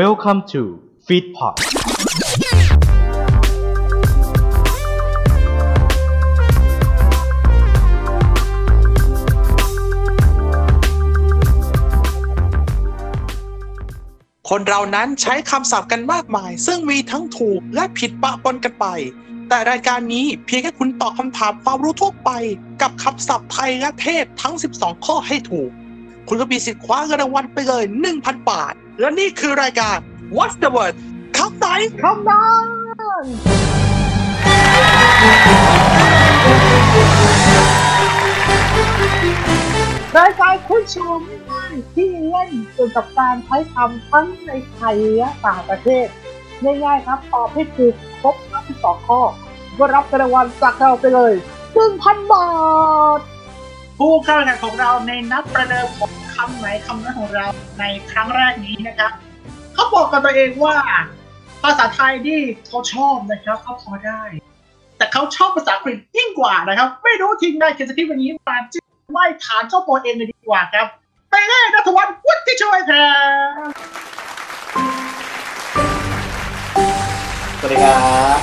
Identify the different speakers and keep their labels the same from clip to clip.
Speaker 1: Welcome to Feedpot
Speaker 2: คนเรานั้นใช้คำศัพท์กันมากมาย ซึ่งมีทั้งถูกและผิดปะปนกันไป แต่รายการนี้เพียงแค่คุณตอบคำถามความรู้ทั่วไป กับคำศัพท์ไทยและเทศทั้ง 12 ข้อให้ถูก คุณก็มีสิทธิ์คว้าเงินรางวัลไปเลย 1,000 บาท และนี่คือรายการ What's the word คำไหนคำนั้น
Speaker 3: รายการคุณชมที่เล่นเกี่ยวกับการใช้คำทั้งในไทยและต่างประเทศ ง่ายๆครับตอบให้ถูกครบทั้งสองข้อก็รับรางวัลจากเราไปเลย1,000บาท
Speaker 4: ผู้เข้าแข่งขันของเราในนัดประเดิมของคำไหนคำนั้นของเราในครั้งแรกนี้นะครับเขาบอกกับตัวเองว่า ภาษาไทยที่เขาชอบนะครับเขาพอได้ แต่เขาชอบภาษาอังกฤษยิ่งกว่านะครับ ไม่รู้ทีมงานเขียนสคริปต์วันนี้มาจะไม่ถามเจ้าตัวเองเลยดีกว่าครับ ไปเลยนัทวัฒน์วุฒิช่วยครับ
Speaker 5: สวัสดีครับ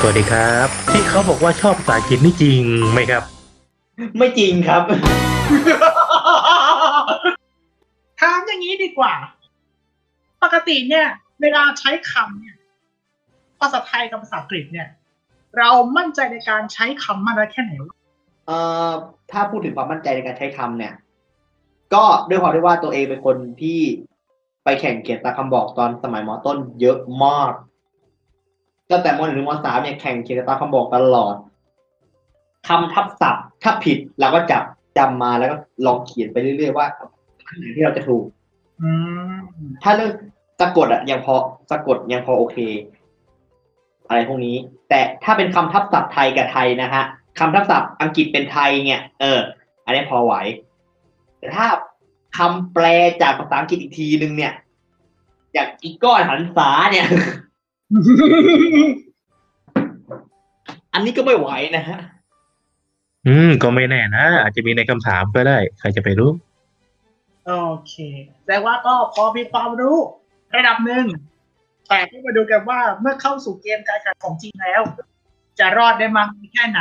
Speaker 6: สวัสดีครับ ที่เขาบอกว่าชอบภาษาอังกฤษนี่จริงไหมครับ
Speaker 5: ไม่จริงครับ
Speaker 4: ถามอย่างนี้ดีกว่า ปกติเนี่ย เวลาใช้คำเนี่ย ภาษาไทยกับภาษาอังกฤษเนี่ย เรามั่นใจในการใช้คำมากน้อยแค่ไหนวะ
Speaker 5: เอ่อถ้าพูดถึงความมั่นใจในการใช้คำเนี่ย ก็ด้วยความที่ว่าตัวเองเป็นคนที่ไปแข่งเขียนตามคำบอกตอนสมัยมต้น เยอะมากตั้งแต่มหนึ่งถึงมสามเนี่ยแข่งเขียนตามคำบอกตลอด คำทับศัพท์ถ้าผิดเราก็จับจำมาแล้วก็ลองเขียนไปเรื่อยๆว่าอันไหนที่เราจะถูก
Speaker 4: อืม
Speaker 5: ถ้าเรื่องสะกดอะยังพอสะกดยังพอโอเค อะไรพวกนี้ แต่ถ้าเป็นคำทับศัพท์ไทยกับไทยนะฮะคำทับศัพท์อังกฤษเป็นไทยเนี่ย เออ อันนี้พอไหว แต่ถ้าคำแปลจากภาษาอังกฤษอีกทีนึงเนี่ยอย่างอีกก้อนหันษาเนี่ย อันนี้ก็ไม่ไหวนะฮะ
Speaker 6: อืม ก็ไม่แน่นะ อาจจะมีในคำถามก็ได้ ใครจะไปรู้
Speaker 4: โอเคแต่ว่าก็พอมีความรู้ระดับหนึ่ง แต่ก็มาดูกันว่าเมื่อเข้าสู่เกมการแข่งขันของจริงแล้ว จะรอดได้มากแค่ไหน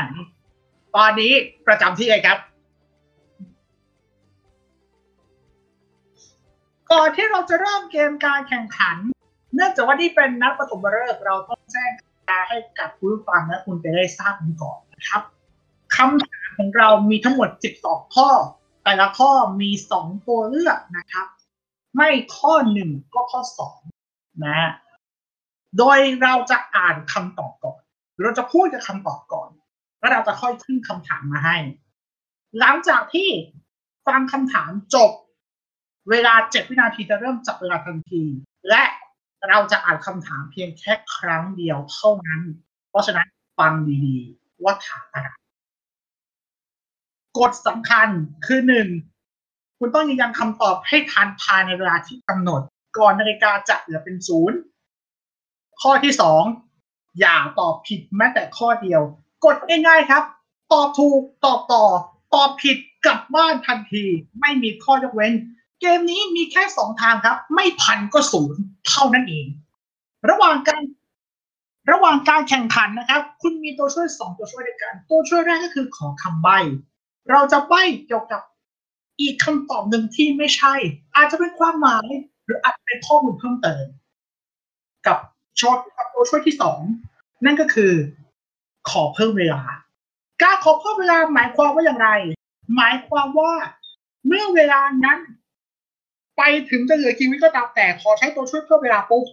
Speaker 4: ตอนนี้ประจำที่เลยครับ ก่อนที่เราจะเริ่มเกมการแข่งขัน เนื่องจากว่านี่เป็นนัดปฐมฤกษ์เราต้องแจ้งกติกาให้กับผู้ฟังและคุณไปได้ทราบกันก่อนนะครับ คำถามของเรามีทั้งหมด 12 ข้อ แต่ละข้อมี 2 ตัวเลือกนะครับ ไม่ข้อ 1 ก็ข้อ 2 นะ โดยเราจะอ่านคำตอบก่อน เราจะพูดกับคำตอบก่อน แล้วเราจะค่อยขึ้นคำถามมาให้ หลังจากที่ฟังคำถามจบ เวลา 7 วินาทีจะเริ่มจับเวลาทันที และเราจะอ่านคำถามเพียงแค่ครั้งเดียวเท่านั้น เพราะฉะนั้นฟังดีๆ ว่าถามอะไร กฎสำคัญคือหนึ่งคุณต้องยืนยันคำตอบให้ทันภายในเวลาที่กำหนด ก่อนนาฬิกาจะเหลือเป็นศูนย์ข้อที่สองอย่าตอบผิดแม้แต่ข้อเดียว กดง่ายๆครับ ตอบถูกตอบต่อ ตอบผิดกลับบ้านทันที ไม่มีข้อยกเว้น เกมนี้มีแค่สองทางครับ ไม่พันก็ศูนย์เท่านั้นเอง ระหว่างการระหว่างการแข่งขันนะครับ คุณมีตัวช่วยสองตัวช่วยด้วยกัน ตัวช่วยแรกก็คือขอคำใบ้ เราจะใบ้เกี่ยวกับอีกคำตอบหนึ่งที่ไม่ใช่ อาจจะเป็นความหมาย หรืออาจจะเป็นข้อมูลเพิ่มเติม กับช็อตกับตัวช่วยที่สองนั่นก็คือ ขอเพิ่มเวลา การขอเพิ่มเวลาหมายความว่าอย่างไร หมายความว่า เมื่อเวลานั้น ไปถึงจะเหลือกี่วิก็ตามแต่ขอใช้ตัวช่วยเพิ่มเวลาปุ๊บ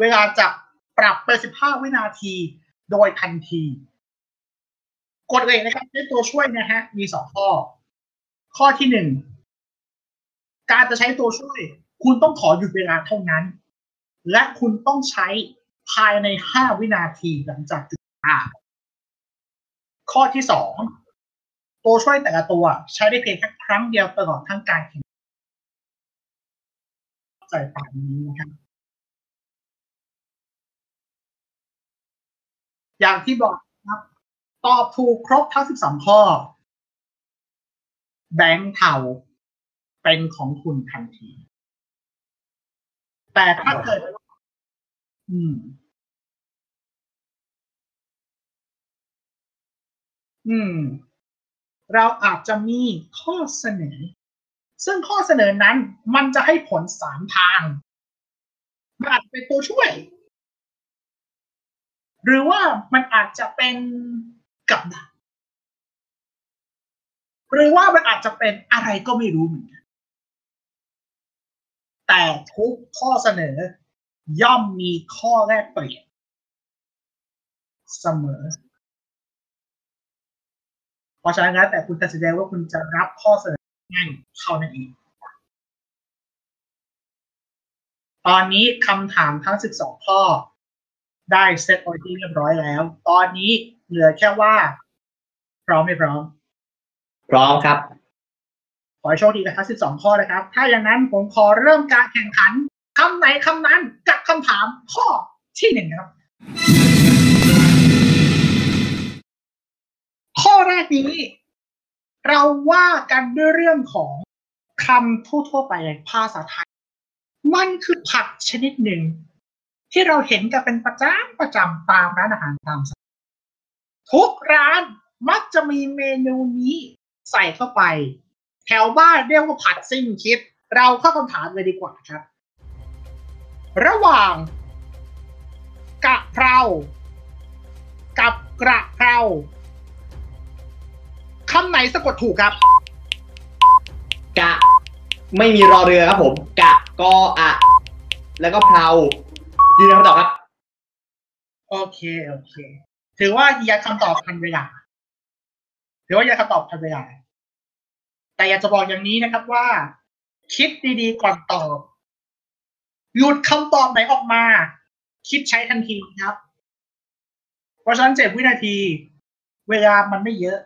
Speaker 4: เวลาจะปรับไปสิบห้าวินาทีโดยทันที กฎเลยนะครับใช้ตัวช่วยนะฮะมีสองข้อ ข้อที่หนึ่งการจะใช้ตัวช่วย คุณต้องขอหยุดเวลาเท่านั้น และคุณต้องใช้ภายในห้าวินาทีหลังจากจุดอ่าข้อที่สองตัวช่วยแต่ละตัวใช้ได้เพียงแค่ครั้งเดียวตลอดทั้งการแข่งขันเข้าใจตามนี้นะครับอย่างที่บอก ตอบถูกครบทั้ง 12 ข้อ แบงค์เทาเป็นของคุณทันที แต่ถ้าเกิด อืม อืม เราอาจจะมีข้อเสนอ ซึ่งข้อเสนอนั้นมันจะให้ผลสามทางมันอาจจะเป็นตัวช่วย หรือว่ามันอาจจะเป็น กับดักหรือว่ามันอาจจะเป็นอะไรก็ไม่รู้เหมือนกัน แต่ทุกข้อเสนอย่อมมีข้อแรกเปลี่ยนเสมอ เพราะฉะนั้นแล้วแต่คุณตัดสินใจว่าคุณจะรับข้อเสนอง่ายเท่านั้นเอง ตอนนี้คำถามทั้ง 12 ข้อได้เซตไว้ที่เรียบร้อยแล้ว ตอนนี้ เหลือแค่ว่า พร้อมไม่พร้อม
Speaker 5: พร้อมครับ
Speaker 4: ขอให้โชคดีนะครับ 12 ข้อนะครับ ถ้าอย่างนั้นผมขอเริ่มการแข่งขันคำไหนคำนั้นกับคำถามข้อที่หนึ่งครับ ข้อแรกนี้ เราว่ากันด้วยเรื่องของคำทั่วๆไปในภาษาไทย มันคือผักชนิดหนึ่ง ที่เราเห็นกันเป็นประจำประจำตามร้านอาหารตามสั่ง ทุกร้านมักจะมีเมนูนี้ใส่เข้าไป แถวบ้านเรียกว่าผัดสิ้นคิด เราเข้าคำถามเลยดีกว่าครับ ระหว่างกะเพรา กับกระเพราคำไหนสะกดถูกครับ
Speaker 5: กะ ไม่มีรอเรือครับผม กะกออะ แล้วก็เพรายืนยันคำตอบครับ
Speaker 4: โอเค โอเค ถือว่ายืนยันคำตอบทันเวลาถือว่ายืนยันคำตอบทันเวลา แต่อยากจะบอกอย่างนี้นะครับว่า คิดดีๆก่อนตอบหลุดคำตอบไหนออกมา คิดใช้ทันทีครับ เพราะฉะนั้นเจ็ดวินาที เวลามันไม่เยอะ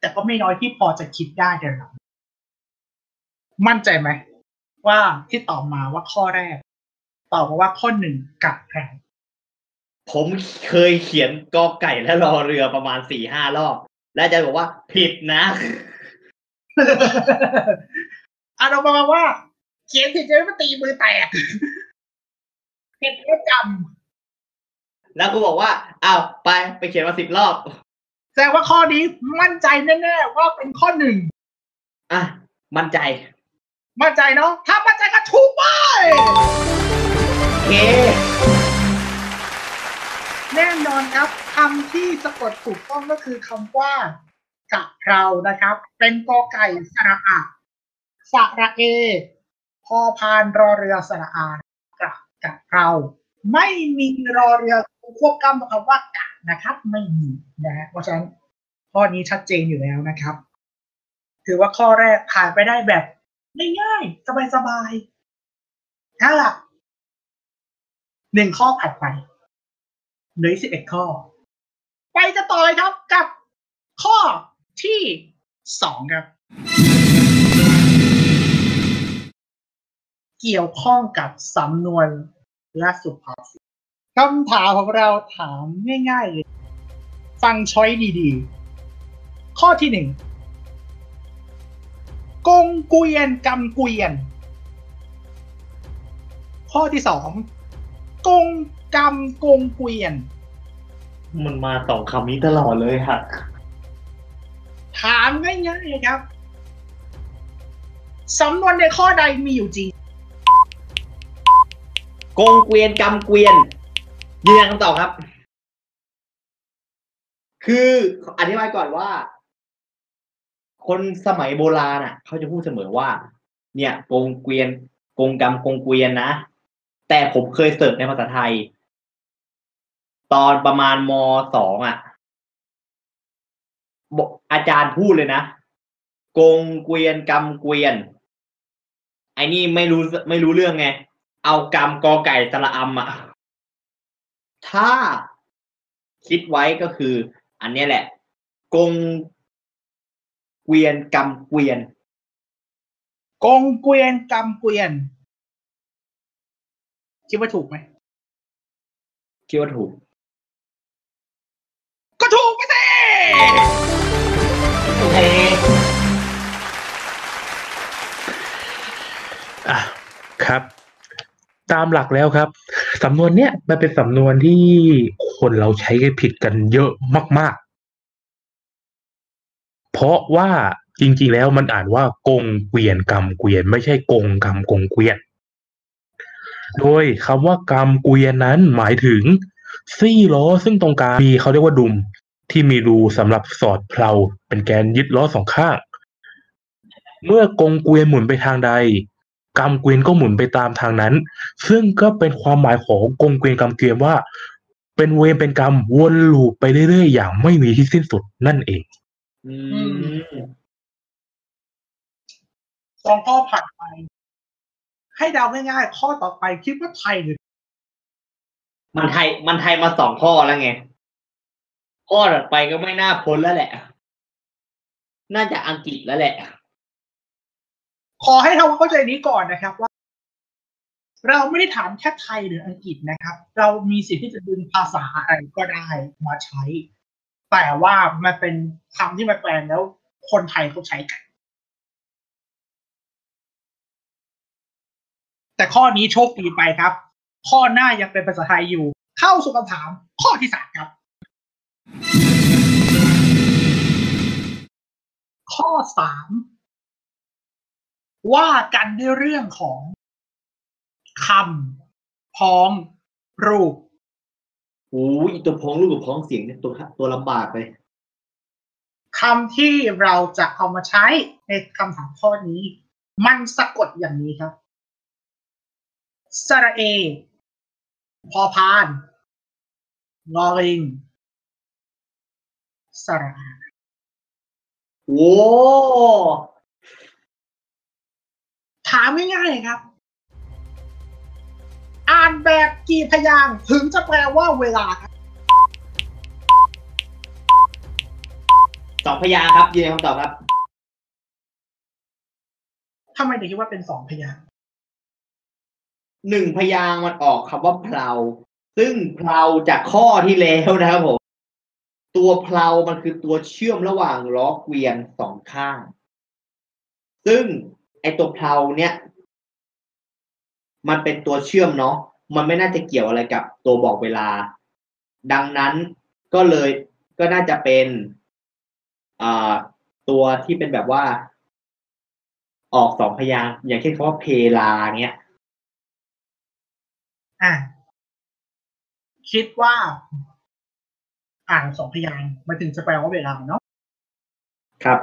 Speaker 4: แต่ก็ไม่น้อยที่พอจะคิดได้เดี๋ยวหลังมั่นใจไหมว่าที่ตอบมาว่าข้อแรก ตอบมาว่าข้อหนึ่งกับแพง
Speaker 5: ผมเคยเขียนกอไก่และรอเรือประมาณสี่ห้ารอบ และอาจารย์บอกว่าผิดนะ
Speaker 4: อารมณ์ประมาณว่า เขียนผิดจะไม่มาตีมือแตกเห็นก็จ
Speaker 5: แล้วกูบอกว่าอ้าวไปไปเขียนมาสิบรอบำ
Speaker 4: แสดงว่าข้อนี้มั่นใจแน่ๆว่าเป็นข้อหนึ่ง
Speaker 5: อะมั่นใจ
Speaker 4: มั่นใจเนาะถ้ามั่นใจก็ถูกไป
Speaker 5: เก
Speaker 4: แน่นอนครับคำที่สะกดถูกต้องก็คือคำว่ากะเพรานะครับ เป็นกอไก่สระอะสระเอ พอพานรอเรือสระอากะกะเพราไม่มีรอเรือควบกำกับคำว่ากะนะครับ ไม่มีนะฮะเพราะฉะนั้นข้อนี้ชัดเจนอยู่แล้วนะครับ ถือว่าข้อแรกผ่านไปได้แบบง่ายๆสบายๆถ้าล่ะหนึ่งข้อผ่านไป เหลือสิบเอ็ดข้อ ไปจะต่อเลยครับกับข้อที่สองครับ เกี่ยวข้องกับสำนวนและสุภาษิตคำถามของเราถามง่ายๆเลยฟังช้อยดีๆ ข้อที่หนึ่งกงเกวียนกำเกวียน ข้อที่สองกงกำกงเกวียน
Speaker 5: มันมาสองคำนี้ตลอดเลยค่ะ
Speaker 4: ถามง่ายๆครับสำนวนในข้อใดมีอยู่จริง
Speaker 5: กงเกวียนกำเกวียนยืนยันคำตอบครับ คืออธิบายก่อนว่า คนสมัยโบราณอะ เขาจะพูดเสมอว่า เนี่ยกงเกวียนกงกำกงเกวียนนะ แต่ผมเคยเสิร์ชในภาษาไทย ตอนประมาณมสองอะบอกอาจารย์พูดเลยนะกงเกวียนกำเกวียน ไอ้นี่ไม่รู้ไม่รู้เรื่องไง เอากำกอไก่สระอำอะ ถ้าคิดไว้ก็คือ อันเนี้ยแหละ กงเกวียนกำเกวียน
Speaker 4: กงเกวียนกำเกวียน คิดว่าถูกไหม
Speaker 5: คิดว่าถูก
Speaker 4: ก็
Speaker 6: ตามหลักแล้วครับ สำนวนเนี้ยมันเป็นสำนวนที่คนเราใช้กันผิดกันเยอะมาก ๆ เพราะว่าจริง ๆ แล้วมันอ่านว่ากงเกวียนกรรมเกวียน ไม่ใช่กงกรรมกงเกวียน โดยคำว่ากรรมเกวียนนั้นหมายถึงซี่ล้อซึ่งตรงกลางมีเขาเรียกว่าดุม ที่มีรูสำหรับสอดเพลาเป็นแกนยึดล้อสองข้าง เมื่อกงเกวียนหมุนไปทางใด กรรมเกวียนก็หมุนไปตามทางนั้น ซึ่งก็เป็นความหมายของกงเกวียนกรรมเกวียนว่า เป็นเวรเป็นกรรมวนลูปไปเรื่อยๆอย่างไม่มีที่สิ้นสุดนั่นเอง
Speaker 4: สองข้อผ่านไป ให้เดาง่ายๆข้อต่อไปคิดว่าไทยหรือ
Speaker 5: มันไทยมันไทยมาสองข้อแล้วไง ข้อถัดไปก็ไม่น่าพ้นแล้วแหละ น่าจะอังกฤษแล้วแหละ
Speaker 4: ขอให้ทำความเข้าใจนี้ก่อนนะครับว่า เราไม่ได้ถามแค่ไทยหรืออังกฤษนะครับ เรามีสิทธิ์ที่จะดึงภาษาอะไรก็ได้มาใช้ แต่ว่ามันเป็นคำที่มาแปลงแล้วคนไทยเขาใช้กัน แต่ข้อนี้โชคดีไปครับ ข้อหน้ายังเป็นภาษาไทยอยู่ เข้าสู่คำถาม ข้อที่สามครับ ข้อสาม ว่ากันด้วยเรื่องของคำพ้องรูป
Speaker 5: โอ้ยอีตัวพ้องลูกกับพ้องเสียงเนี่ยตัวตัวลำบากเลย
Speaker 4: คำที่เราจะเอามาใช้ในคำถามข้อนี้ มันสะกดอย่างนี้ครับสระเอ พอพานงอลิงสระอา
Speaker 5: โอ้
Speaker 4: ถามง่ายๆครับ อ่านแบบกี่พยางค์ถึงจะแปลว่าเวลาครับ
Speaker 5: สองพยางค์ครับยืนยันคำตอบครับ
Speaker 4: ทำไมถึงคิดว่าเป็นสองพยางค์
Speaker 5: หนึ่งพยางค์มันออกคำว่าเพลาซึ่งเพลาจากข้อที่แล้วนะครับผม ตัวเพลามันคือตัวเชื่อมระหว่างล้อเกวียนสองข้าง ซึ่งไอ ตัวเพลาเนี่ย มันเป็นตัวเชื่อมเนาะมันไม่น่าจะเกี่ยวอะไรกับตัวบอกเวลา ดังนั้นก็เลยก็น่าจะเป็นอ่าตัวที่เป็นแบบว่า ออกสองพยางค์อย่างเช่นคำว่าเพลาเนี้ย
Speaker 4: อะคิดว่า อ่านสองพยางค์มันถึงจะแปลว่าเวลาเนาะ
Speaker 5: ครับ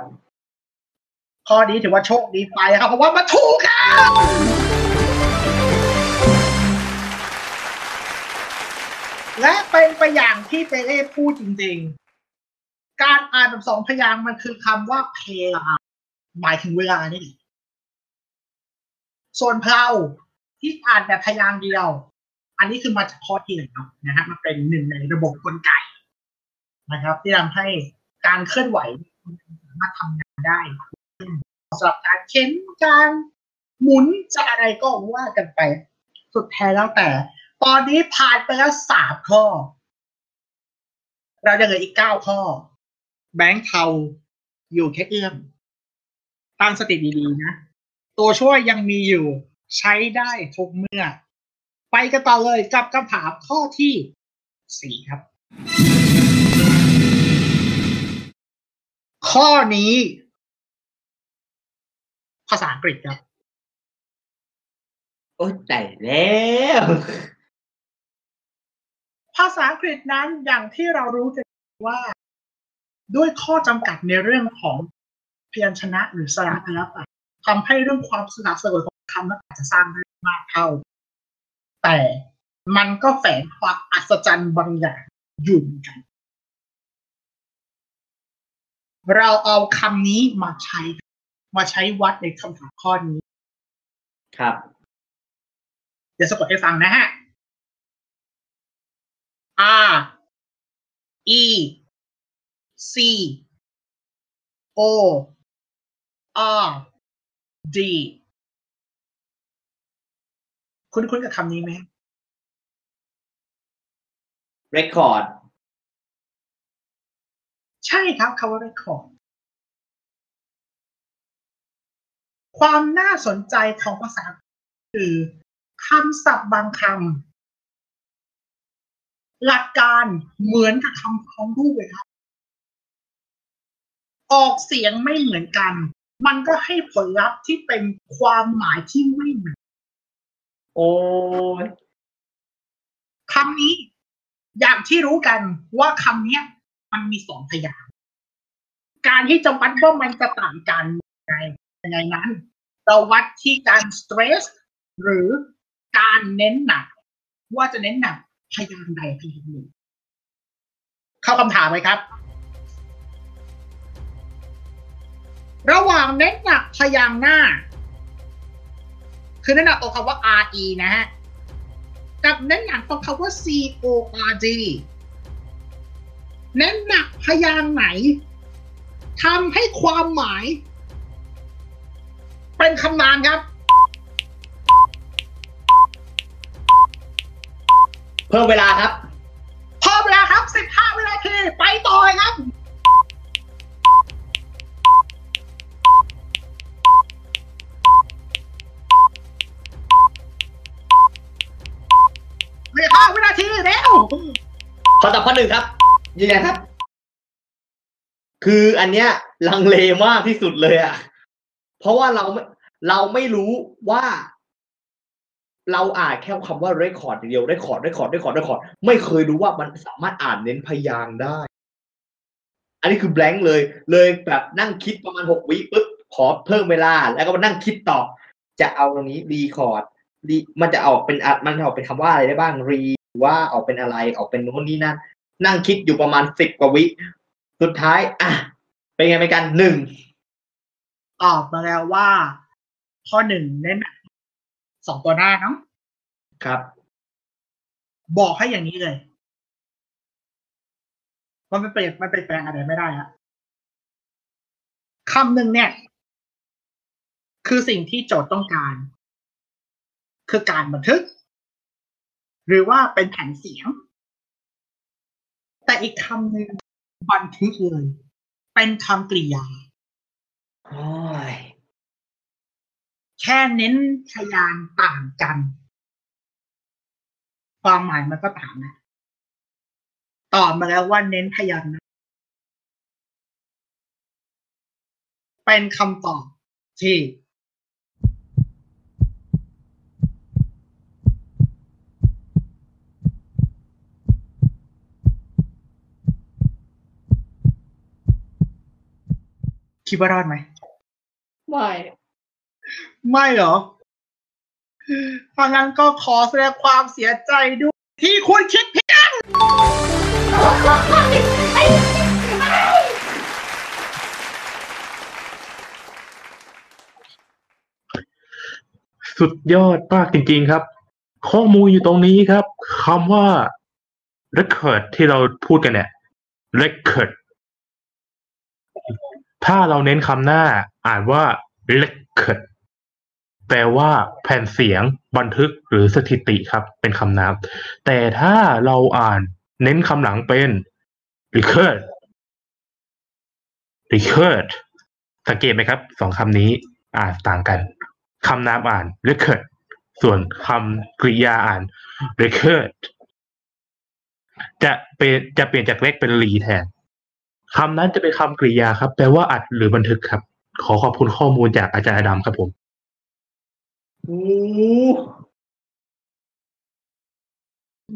Speaker 4: ข้อนี้ถือว่าโชคดีไปครับเพราะว่ามาถูกครับและเป็นไปอย่างที่เปเล่พูดจริง ๆ การอ่านแบบสองพยางมันคือคำว่าเพลาหมายถึงเวลานี่ส่วนเพลาที่อ่านแบบพยางเดียว อันนี้คือมาจากข้อที่หนึ่งครับนะฮะมันเป็นหนึ่งในระบบกลไกนะครับ ที่ทำให้การเคลื่อนไหวสามารถทำงานได้ สำหรับการเข็นการหมุนจะอะไรก็ว่ากันไป สุดแท้แล้วแต่ ตอนนี้ผ่านไปแล้วสามข้อ เราจะเหลืออีกเก้าข้อ แบงค์เทาอยู่แค่เอื้อม ตั้งสติดีๆนะ ตัวช่วยยังมีอยู่ใช้ได้ทุกเมื่อ ไปกันต่อเลยกับคำถามข้อที่สี่ครับ ข้อนี้ ภาษาอังกฤษครับ
Speaker 5: โอ้ยแต่แล้ว
Speaker 4: ภาษาอังกฤษนั้นอย่างที่เรารู้กันว่า ด้วยข้อจำกัดในเรื่องของพยัญชนะหรือสระแล้วแต่ทำให้เรื่องความสลับสลวยของคำนั้นอาจจะสร้างได้มากเท่า แต่มันก็แฝงความอัศจรรย์บางอย่างอยู่เหมือนกัน เราเอาคำนี้มาใช้ มาใช้วัดในคำถามข้อนี้
Speaker 5: ครับ
Speaker 4: เดี๋ยวสะกดให้ฟังนะฮะ R E C O R D คุ้นๆกับคำนี้ไหม
Speaker 5: record
Speaker 4: ใช่ครับคำว่า record ความน่าสนใจของภาษาคือคำศัพท์บางคำหลักการเหมือนกับคำพ้องรูปเลยครับ ออกเสียงไม่เหมือนกัน มันก็ให้ผลลัพธ์ที่เป็นความหมายที่ไม่เหมือน
Speaker 5: โอ้ย
Speaker 4: คำนี้ อย่างที่รู้กันว่าคำเนี้ยมันมีสองพยางค์การที่จะวัดว่ามันจะต่างกันยังไง ยังไงนั้น เราวัดที่การสเตรสหรือการเน้นหนัก ว่าจะเน้นหนักพยางใดพยางหนึ่งเข้าคำถามไหมครับ ระหว่างเน้นหนักพยางหน้า คือเน้นหนักตรงคำว่า re นะฮะกับเน้นหนักตรงคำว่า cord เน้นหนักพยางไหนทำให้ความหมาย เป็นคำนามครับ
Speaker 5: เพิ่มเวลาครับ
Speaker 4: พอเวลาครับ 15 วินาที ไปต่อเลยครับเหลือ5วินาทีเร็ว
Speaker 5: ขอตอบข้อหนึ่งครับยืนยันครับ คืออันเนี้ยลังเลมากที่สุดเลยอะเพราะว่าเราไม่ เราไม่รู้ว่า เราอ่านแค่คำว่า record อย่างเดียว record record record record ไม่เคยรู้ว่ามันสามารถอ่านเน้นพยางค์ได้ อันนี้คือ blank เลย เลยแบบนั่งคิดประมาณหกวิปุ๊บขอเพิ่มเวลา แล้วก็มานั่งคิดต่อ จะเอาตรงนี้ record รีมันจะออกเป็นอะมันจะออกเป็นคำว่าอะไรได้บ้าง re ว่าออกเป็นอะไรออกเป็นโน้นนี่นั่นนั่งคิดอยู่ประมาณสิบกว่าวิ สุดท้าย อะ เป็นไงเป็นกันหนึ่ง
Speaker 4: ตอบมาแล้วว่า ข้อหนึ่งเน้นหนักสองตัวหน้าเนาะ
Speaker 5: ครับ
Speaker 4: บอกให้อย่างนี้เลยมันเป็นเปลี่ยนมันเป็นแปลงอะไรไม่ได้อะคำหนึ่งเนี่ย คือสิ่งที่โจทย์ต้องการ คือการบันทึก หรือว่าเป็นแผ่นเสียง แต่อีกคำหนึ่งบันทึกเลย เป็นคำกริยา
Speaker 5: โอ้ย
Speaker 4: แค่เน้นพยานต่างกัน ความหมายมันก็ต่างนะตอบมาแล้วว่าเน้นพยานนะเป็นคำตอบที่คิดว่ารอดไหม
Speaker 5: ไม่
Speaker 4: ไม่เหรอถ้างั้นก็ขอแสดงความเสียใจด้วย ที่คุณคิดผิด
Speaker 6: สุดยอดมากจริงๆครับ ข้อมูลอยู่ตรงนี้ครับคำว่า record ที่เราพูดกันเนี่ย record ถ้าเราเน้นคำหน้าอ่านว่า record แปลว่าแผ่นเสียงบันทึกหรือสถิติครับ เป็นคำนามแต่ถ้าเราอ่านเน้นคำหลังเป็น record record สังเกตไหมครับสองคำนี้อ่านต่างกันคำนามอ่าน record ส่วนคำกริยาอ่าน record จะเป็นจะเปลี่ยนจากเล็กเป็นรีแทนคำนั้นจะเป็นคำกริยาครับ แปลว่าอัดหรือบันทึกครับ ขอขอบคุณข้อมูลจากอาจารย์อดัมครับผม
Speaker 5: โอ้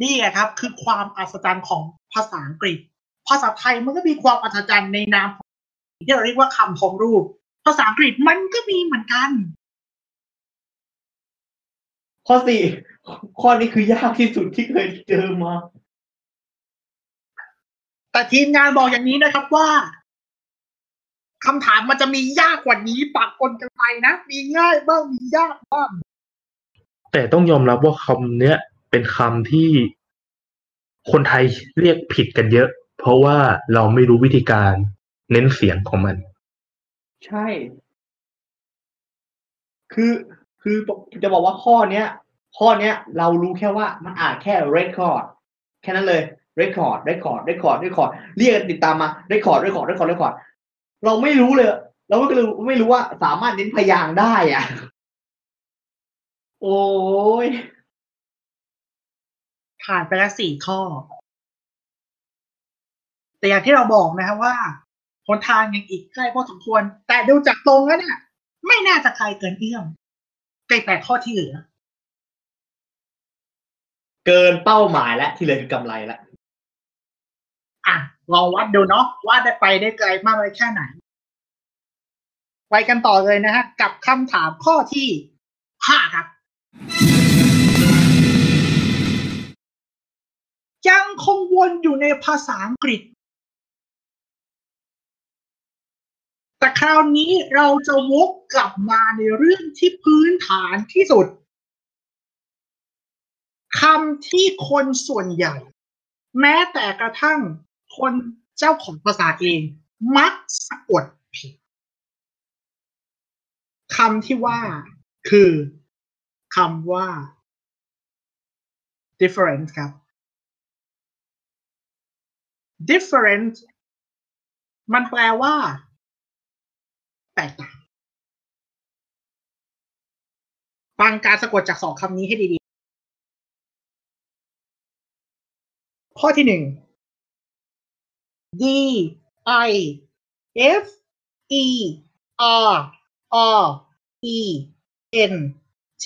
Speaker 4: นี่ไงครับ คือความอัศจรรย์ของภาษาอังกฤษ ภาษาไทยมันก็มีความอัศจรรย์ในนามของที่เราเรียกว่าคำทองรูป ภาษาอังกฤษมันก็มีเหมือนกัน
Speaker 5: ข้อสี่ข้อนี้คือยากที่สุดที่เคยเจอมา
Speaker 4: แต่ทีมงานบอกอย่างนี้นะครับว่า คำถามมันจะมียากกว่านี้ปากปนกันไปนะมีง่ายบ้างมียากบ้าง
Speaker 6: แต่ต้องยอมรับว่าคำเนี้ยเป็นคำที่คนไทยเรียกผิดกันเยอะ เพราะว่าเราไม่รู้วิธีการเน้นเสียงของมัน
Speaker 5: ใช่ คือคือจะบอกว่าข้อเนี้ย ข้อเนี้ย เรารู้แค่ว่ามันอ่านแค่ record แค่นั้นเลย record record record record เรียกกันติดตามมา record record record record เราไม่รู้เลย เราก็เลยไม่รู้ว่าสามารถเน้นพยางค์ได้อะ โอ้ย
Speaker 4: ผ่านไปแล้วสี่ข้อ แต่อย่างที่เราบอกนะครับว่าหนทางยังอีกไกลพอสมควร แต่ดูจากตรงแล้วเนี่ยไม่น่าจะไกลเกินเอื้อมใกล้แปดข้อที่เหลือ
Speaker 5: เกินเป้าหมายแล้วที่เหลือคือกำไรแล้ว
Speaker 4: อะลองวัดดูเนาะว่าได้ไปได้ไกลมากเลยแค่ไหน ไปกันต่อเลยนะฮะ กับคำถามข้อที่ห้าครับ ยังคงวนอยู่ในภาษาอังกฤษ แต่คราวนี้เราจะวกกลับมาในเรื่องที่พื้นฐานที่สุดคำที่คนส่วนใหญ่ แม้แต่กระทั่ง คนเจ้าของภาษาเอง มักสะกดผิดคำที่ว่าคือคำว่า different ครับ different มันแปลว่า แตกต่างฟังการสะกดจากสองคำนี้ให้ดีๆ ข้อที่หนึ่ง D I F E R R E N T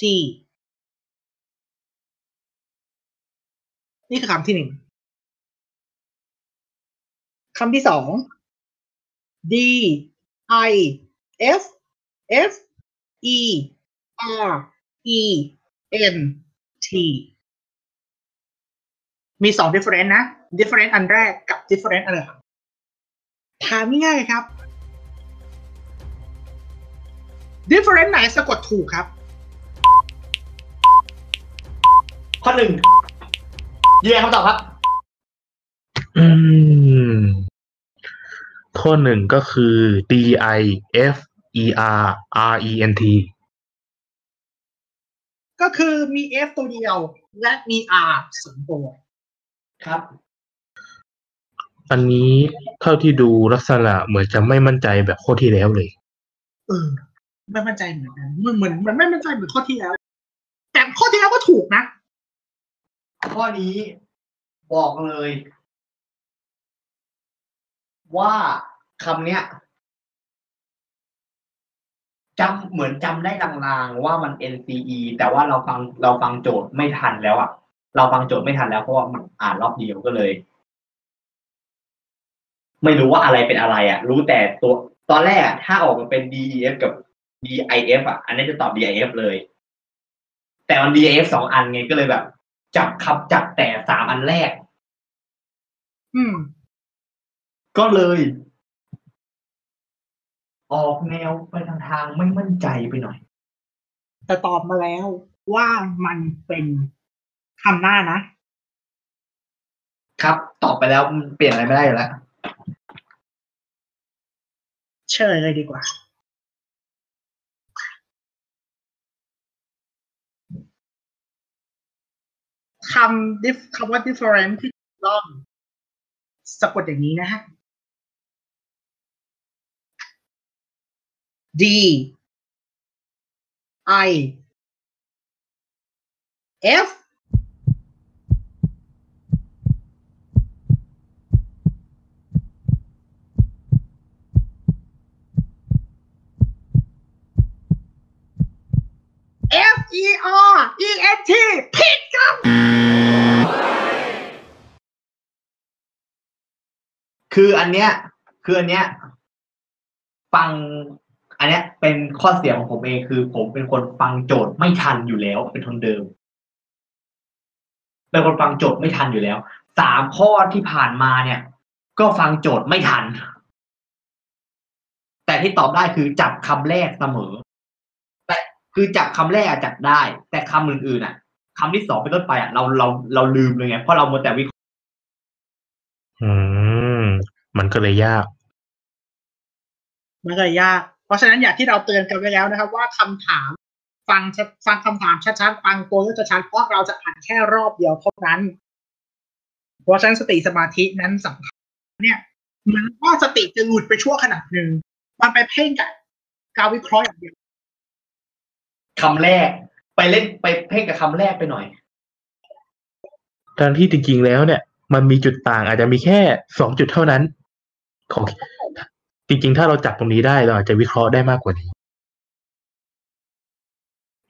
Speaker 4: นี่คือคำที่หนึ่งคำที่สอง D I F F E R E N T มีสอง different นะ different อันแรกกับ different อันหลังถามง่ายๆครับ different ไหนสะกดถูกครับ
Speaker 5: ข้อหนึ่งยืนยันคำตอบครับ
Speaker 6: อืม ข้อหนึ่งก็คือ D I F E R R E N T
Speaker 4: ก็คือมี F ตัวเดียว และมี R สองตัว
Speaker 5: ครับ
Speaker 6: อันนี้เท่าที่ดูลักษณะเหมือนจะไม่มั่นใจแบบข้อที่แล้วเลย
Speaker 4: เออ ไม่มั่นใจเหมือนกันเหมือนเหมือนมันไม่มั่นใจเหมือนข้อที่แล้ว แต่ข้อที่แล้วก็ถูกนะ
Speaker 5: ข้อนี้บอกเลย ว่าคำเนี้ยจำเหมือนจำได้ลางๆว่ามัน NCE แต่ว่าเราฟังเราฟังโจทย์ไม่ทันแล้วอะ เราฟังโจทย์ไม่ทันแล้วเพราะว่ามันอ่านรอบเดียวก็เลย ไม่รู้ว่าอะไรเป็นอะไรอะรู้แต่ตัวตอนแรกอะถ้าออกมาเป็น DEF กับ DIF อะอันนี้จะตอบ DIF เลย แต่มัน DIF สองอันไงก็เลยแบบ จับคำจับแต่สามอันแรก
Speaker 4: อืม
Speaker 5: ก็เลย ออกแนวไปทางทางไม่มั่นใจไปหน่อย
Speaker 4: แต่ตอบมาแล้วว่ามันเป็น คำหน้านะ
Speaker 5: ครับตอบไปแล้วมันเปลี่ยนอะไรไม่ได้อยู่แล้ว
Speaker 4: เชิญเลยดีกว่า คำ diff คำว่า different ที่ถูกต้อง สะกดอย่างนี้นะฮะ D I F F E R E N T ผิดครับ
Speaker 5: คืออันเนี้ย คืออันเนี้ย ฟัง อันเนี้ย เป็นข้อเสียของผมเองคือ ผมเป็นคนฟังโจทย์ไม่ทันอยู่แล้ว เป็นคนเดิม เป็นคนฟังโจทย์ไม่ทันอยู่แล้วสามข้อที่ผ่านมาเนี่ย ก็ฟังโจทย์ไม่ทัน แต่ที่ตอบได้คือจับคำแรกเสมอ คือจับคำแรกอะจับได้ แต่คำอื่นๆอะคำที่สองเป็นต้นไปอะเราเราเราลืมเลยไงเพราะเรามัวแต่วิเคราะห์
Speaker 6: อืมมันก็เลยยาก
Speaker 4: มันก็เลยยาก เพราะฉะนั้นอย่างที่เราเตือนกันไว้แล้วนะครับ ว่าคำถามฟังชัดฟังคำถามชัดๆฟังตัวเลือกชัดๆเพราะเราจะอ่านแค่รอบเดียวเท่านั้น เพราะฉะนั้นสติสมาธินั้นสำคัญเนี่ยเหมือนว่าสติจะหลุดไปชั่วขณะหนึ่งมันไปเพ่งกับการวิเคราะห์อย่างเดียว
Speaker 5: คำแรก ไปเล่นไปเพ่งกับคำแรกไปหน่อย
Speaker 6: ทั้งที่จริงๆแล้วเนี่ย มันมีจุดต่างอาจจะมีแค่สองจุดเท่านั้น ของจริงๆ ถ้าเราจับตรงนี้ได้เราอาจจะวิเคราะห์ได้มากกว่านี้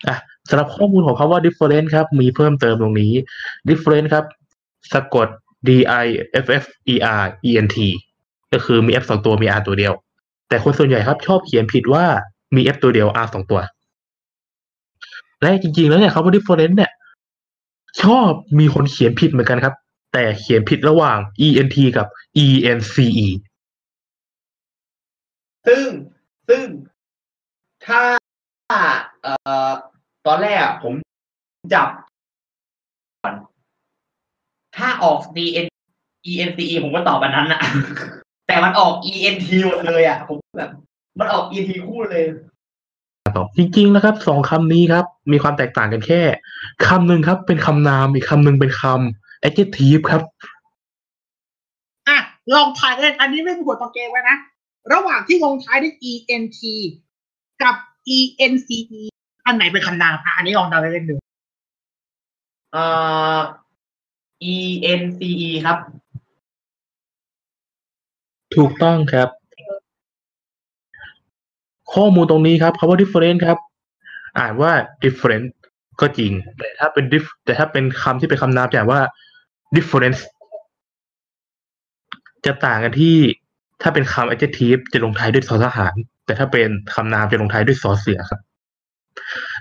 Speaker 6: อะสำหรับข้อมูลของคาว่า different ครับ มีเพิ่มเติมตรงนี้ different ครับ สะกด d i f f e r e n t ก็คือมี f สองตัวมี r ตัวเดียว แต่คนส่วนใหญ่ครับชอบเขียนผิดว่ามี f ตัวเดียว r สองตัว และจริงๆแล้วเนี่ยคำว่า different เนี่ย ชอบมีคนเขียนผิดเหมือนกันครับ แต่เขียนผิดระหว่าง e n t กับ e n c e
Speaker 5: ซึ่งซึ่งถ้าเอ่อตอนแรกอะผมจับก่อนถ้าออก D N E N C E ผมก็ตอบอันนั้นอะแต่มันออก E N T หมดเลยอะผมแบบ มันออก E N T คู่เลย
Speaker 6: จริงๆนะครับสองคำนี้ครับ มีความแตกต่างกันแค่คำหนึ่งครับ เป็นคำนามอีกคำหนึ่งเป็นคำ adjective ครับ
Speaker 4: อะลองทายเล่นอันนี้ไม่มีบทต่อเกมไว้นะ ระหว่างที่ลงท้ายด้วย e n t กับ e n c e อันไหนเป็นคำนามอะอันนี้ลองเดาเล่นๆดู
Speaker 5: เอ่อ E N C E ครับ
Speaker 6: ถูกต้องครับ ข้อมูลตรงนี้ครับคำว่า different ครับ อ่านว่า different ก็จริง แต่ถ้าเป็น diff แต่ถ้าเป็นคำที่เป็นคำนามจะอ่านว่า difference จะต่างกันที่ถ้าเป็นคำ adjective จะลงท้ายด้วยสอทหาร แต่ถ้าเป็นคำนามจะลงท้ายด้วยสอเสือครับ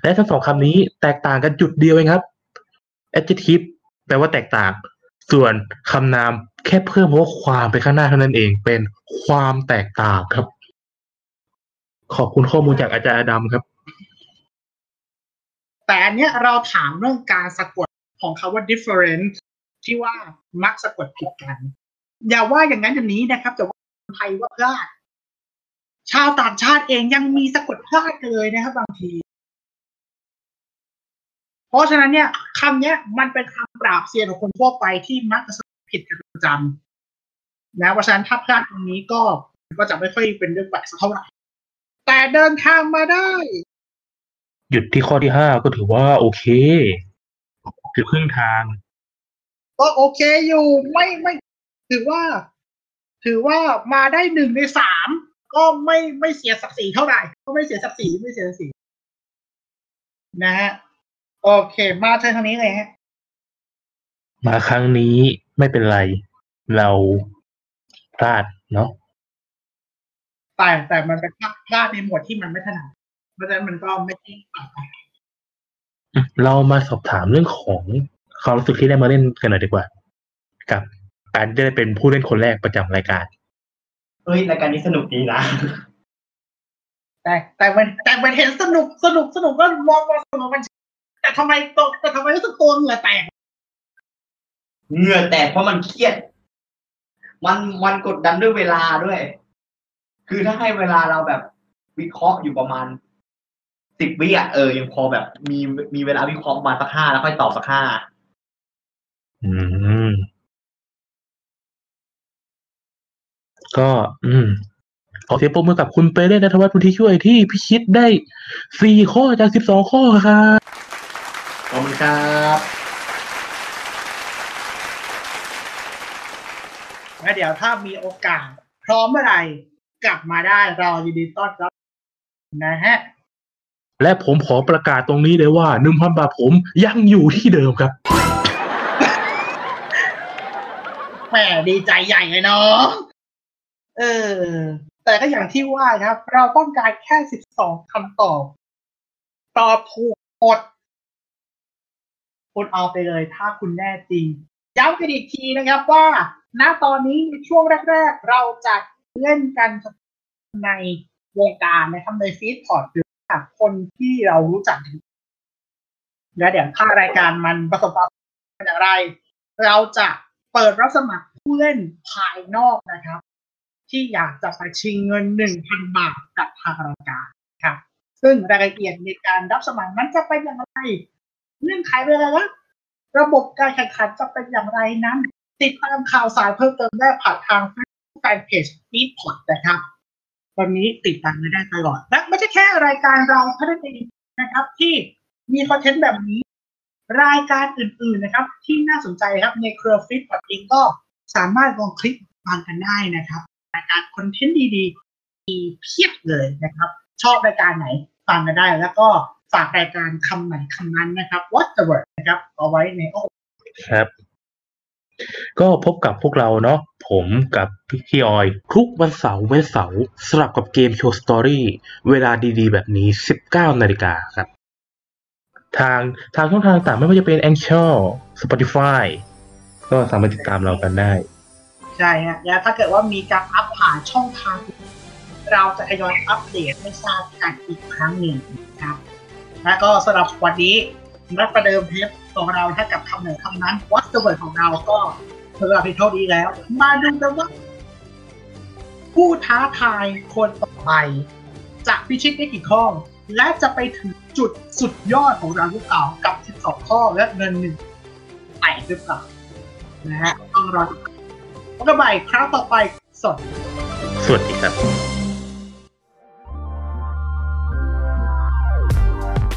Speaker 6: และทั้งสองคำนี้แตกต่างกันจุดเดียวเองครับ adjective แปลว่าแตกต่าง ส่วนคำนามแค่เพิ่มเพราะว่าความไปข้างหน้าเท่านั้นเอง เป็นความแตกต่างครับ ขอบคุณข้อมูลจากอาจารย์อดัมครับ
Speaker 4: แต่อันเนี้ยเราถามเรื่องการสะกดของคาว่า different ที่ว่ามักสะกดผิดกัน อย่าว่าอย่างนั้นอย่างนี้นะครับแต่ว่าคนไทยว่าพลาดชาวต่างชาติเองยังมีสะกดพลาดกันเลยนะครับ บางที เพราะฉะนั้นเนี่ยคำเนี้ย มันเป็นคำปราบเซียนของคนทั่วไปที่มักจะสะกดผิดกันประจำนะเพราะฉะนั้นถ้าพลาดตรงนี้ก็ก็จะไม่ค่อยเป็นเรื่องแปลกสักเท่าไหร่ เดินทางมาได้
Speaker 6: หยุดที่ข้อที่ห้าก็ถือว่าโอเคคือครึ่งทาง
Speaker 4: ก็โอเคอยู่ไม่ไม่ ถือว่า ถือว่ามาได้หนึ่งในสามก็ไม่ไม่เสียศักดิ์ศรีเท่าไหร่ ก็ไม่เสียศักดิ์ศรีไม่เสียศักดิ์ศรีนะฮะโอเค มาเชิญทางนี้เลยฮะ
Speaker 6: มาครั้งนี้ไม่เป็นไร เราพลาดเนาะ
Speaker 4: แต่แต่มันเป็นพลาดในหมวดที่มันไม่ถนัดเพราะฉะนั้นมันก็ไม่ได้ปรับ
Speaker 6: อืมเรามาสอบถามเรื่องของความรู้สึกที่ได้มาเล่นกันหน่อยดีกว่า กับการที่ได้เป็นผู้เล่นคนแรกประจำรายการ
Speaker 5: เฮ้ยรายการนี้สนุกดีนะ
Speaker 4: แต่แต่มันแต่มันเห็นสนุกสนุกสนุกก็มองว่าสนุกมันแต่ทำไมตัวแต่ทำไมรู้สึกตัวเหงื่อแตก
Speaker 5: เหงื่อแตกเพราะมันเครียด มันมันกดดันด้วยเวลาด้วย คือถ้าให้เวลาเราแบบวิเคราะห์อยู่ประมาณสิบวิอะเออยังพอแบบมีมีเวลาวิเคราะห์ประมาณสักห้าแล้วค่อยตอบสักห้า
Speaker 6: อืม ก็ อืมขอเสียงปรบมือกับคุณเปเร่นัทวัฒน์พุทธิช่วยที่พิชิตได้สี่ข้อจากสิบสองข้อครับ
Speaker 5: ขอบคุณครับ
Speaker 4: แล้วเดี๋ยวถ้ามีโอกาส พร้อมเมื่อไหร่ กลับมาได้เรายินดีต้อนรับนะฮะ
Speaker 6: และผมขอประกาศตรงนี้เลยว่าหนึ่งพันบาทผมยังอยู่ที่เดิมครับ
Speaker 4: แหมดีใจใหญ่เลยเนาะเออ แต่ก็อย่างที่ว่าครับ เราต้องการแค่สิบสองคำตอบ ตอบถูกหมดคุณเอาไปเลย ถ้าคุณแน่จริงย้ำกันอีกทีนะครับว่า ณตอนนี้ในช่วงแรก ๆ เราจะ เล่นกันในวงการนะครับในฟีดพอร์ตหรือว่าคนที่เรารู้จักและเดี๋ยวถ้ารายการมันประสบความสำเร็จอย่างไร เราจะเปิดรับสมัครผู้เล่นภายนอกนะครับ ที่อยากจะไปชิงเงินหนึ่งพันบาทกับทางรายการครับ ซึ่งรายละเอียดในการรับสมัครนั้นจะเป็นอย่างไรเงื่อนไขเป็นอะไรนะระบบการแข่งขันจะเป็นอย่างไรนั้น ติดตามข่าวสารเพิ่มเติมได้ผ่านทาง แฟนเพจฟีดพอตนะครับตอนนี้ติดตามม่ได้ตลอด และไม่ใช่แค่รายการเราเท่านั้นเองนะครับ ที่มีคอนเทนต์แบบนี้ รายการอื่นๆนะครับ ที่น่าสนใจครับในเครือฟิตพอดเองก็สามารถลองคลิกฟังกันได้นะครับ รายการ content ดีๆมีเพียบเลยนะครับ ชอบรายการไหนฟังกันได้ แล้วก็ฝากรายการคำไหนคำนั้นนะครับ What the word นะครับเอาไว้ในโอ้
Speaker 6: ครับ ก็พบกับพวกเราเนาะผมกับพี่ออย ทุกวันเสาร์วันเสาร์สลับกับเกมโชว์สตอรี่เวลาดีๆ แบบนี้ 19นาฬิกาครับ ทางทางช่องทางต่างไม่ว่าจะเป็น a n c h o r Spotify ก็สามารถติดตามเรากันได้
Speaker 4: ใช่ฮะแล้วถ้าเกิดว่ามีการอัพผ่านช่องทาง เราจะทยอยอัปเดตให้ทราบกันอีกครั้งหนึ่งครับ แล้วก็สำหรับวันนี้ นัดประเดิมเทปของเราถ้ากับคำไหนคำนั้น What's the word ของเราก็สำหรับเพียงเท่านี้แล้ว มาดูกันว่า ผู้ท้าทายคนต่อไปจะพิชิตได้กี่ข้อ และจะไปถึงจุดสุดยอดของเราหรือเปล่ากับ 12 ข้อและเงินหนึ่งแตกหรือเปล่านะฮะต้องรอดตามพบกันใหม่ครั้งต่อไปสด
Speaker 6: สวัสดีครับ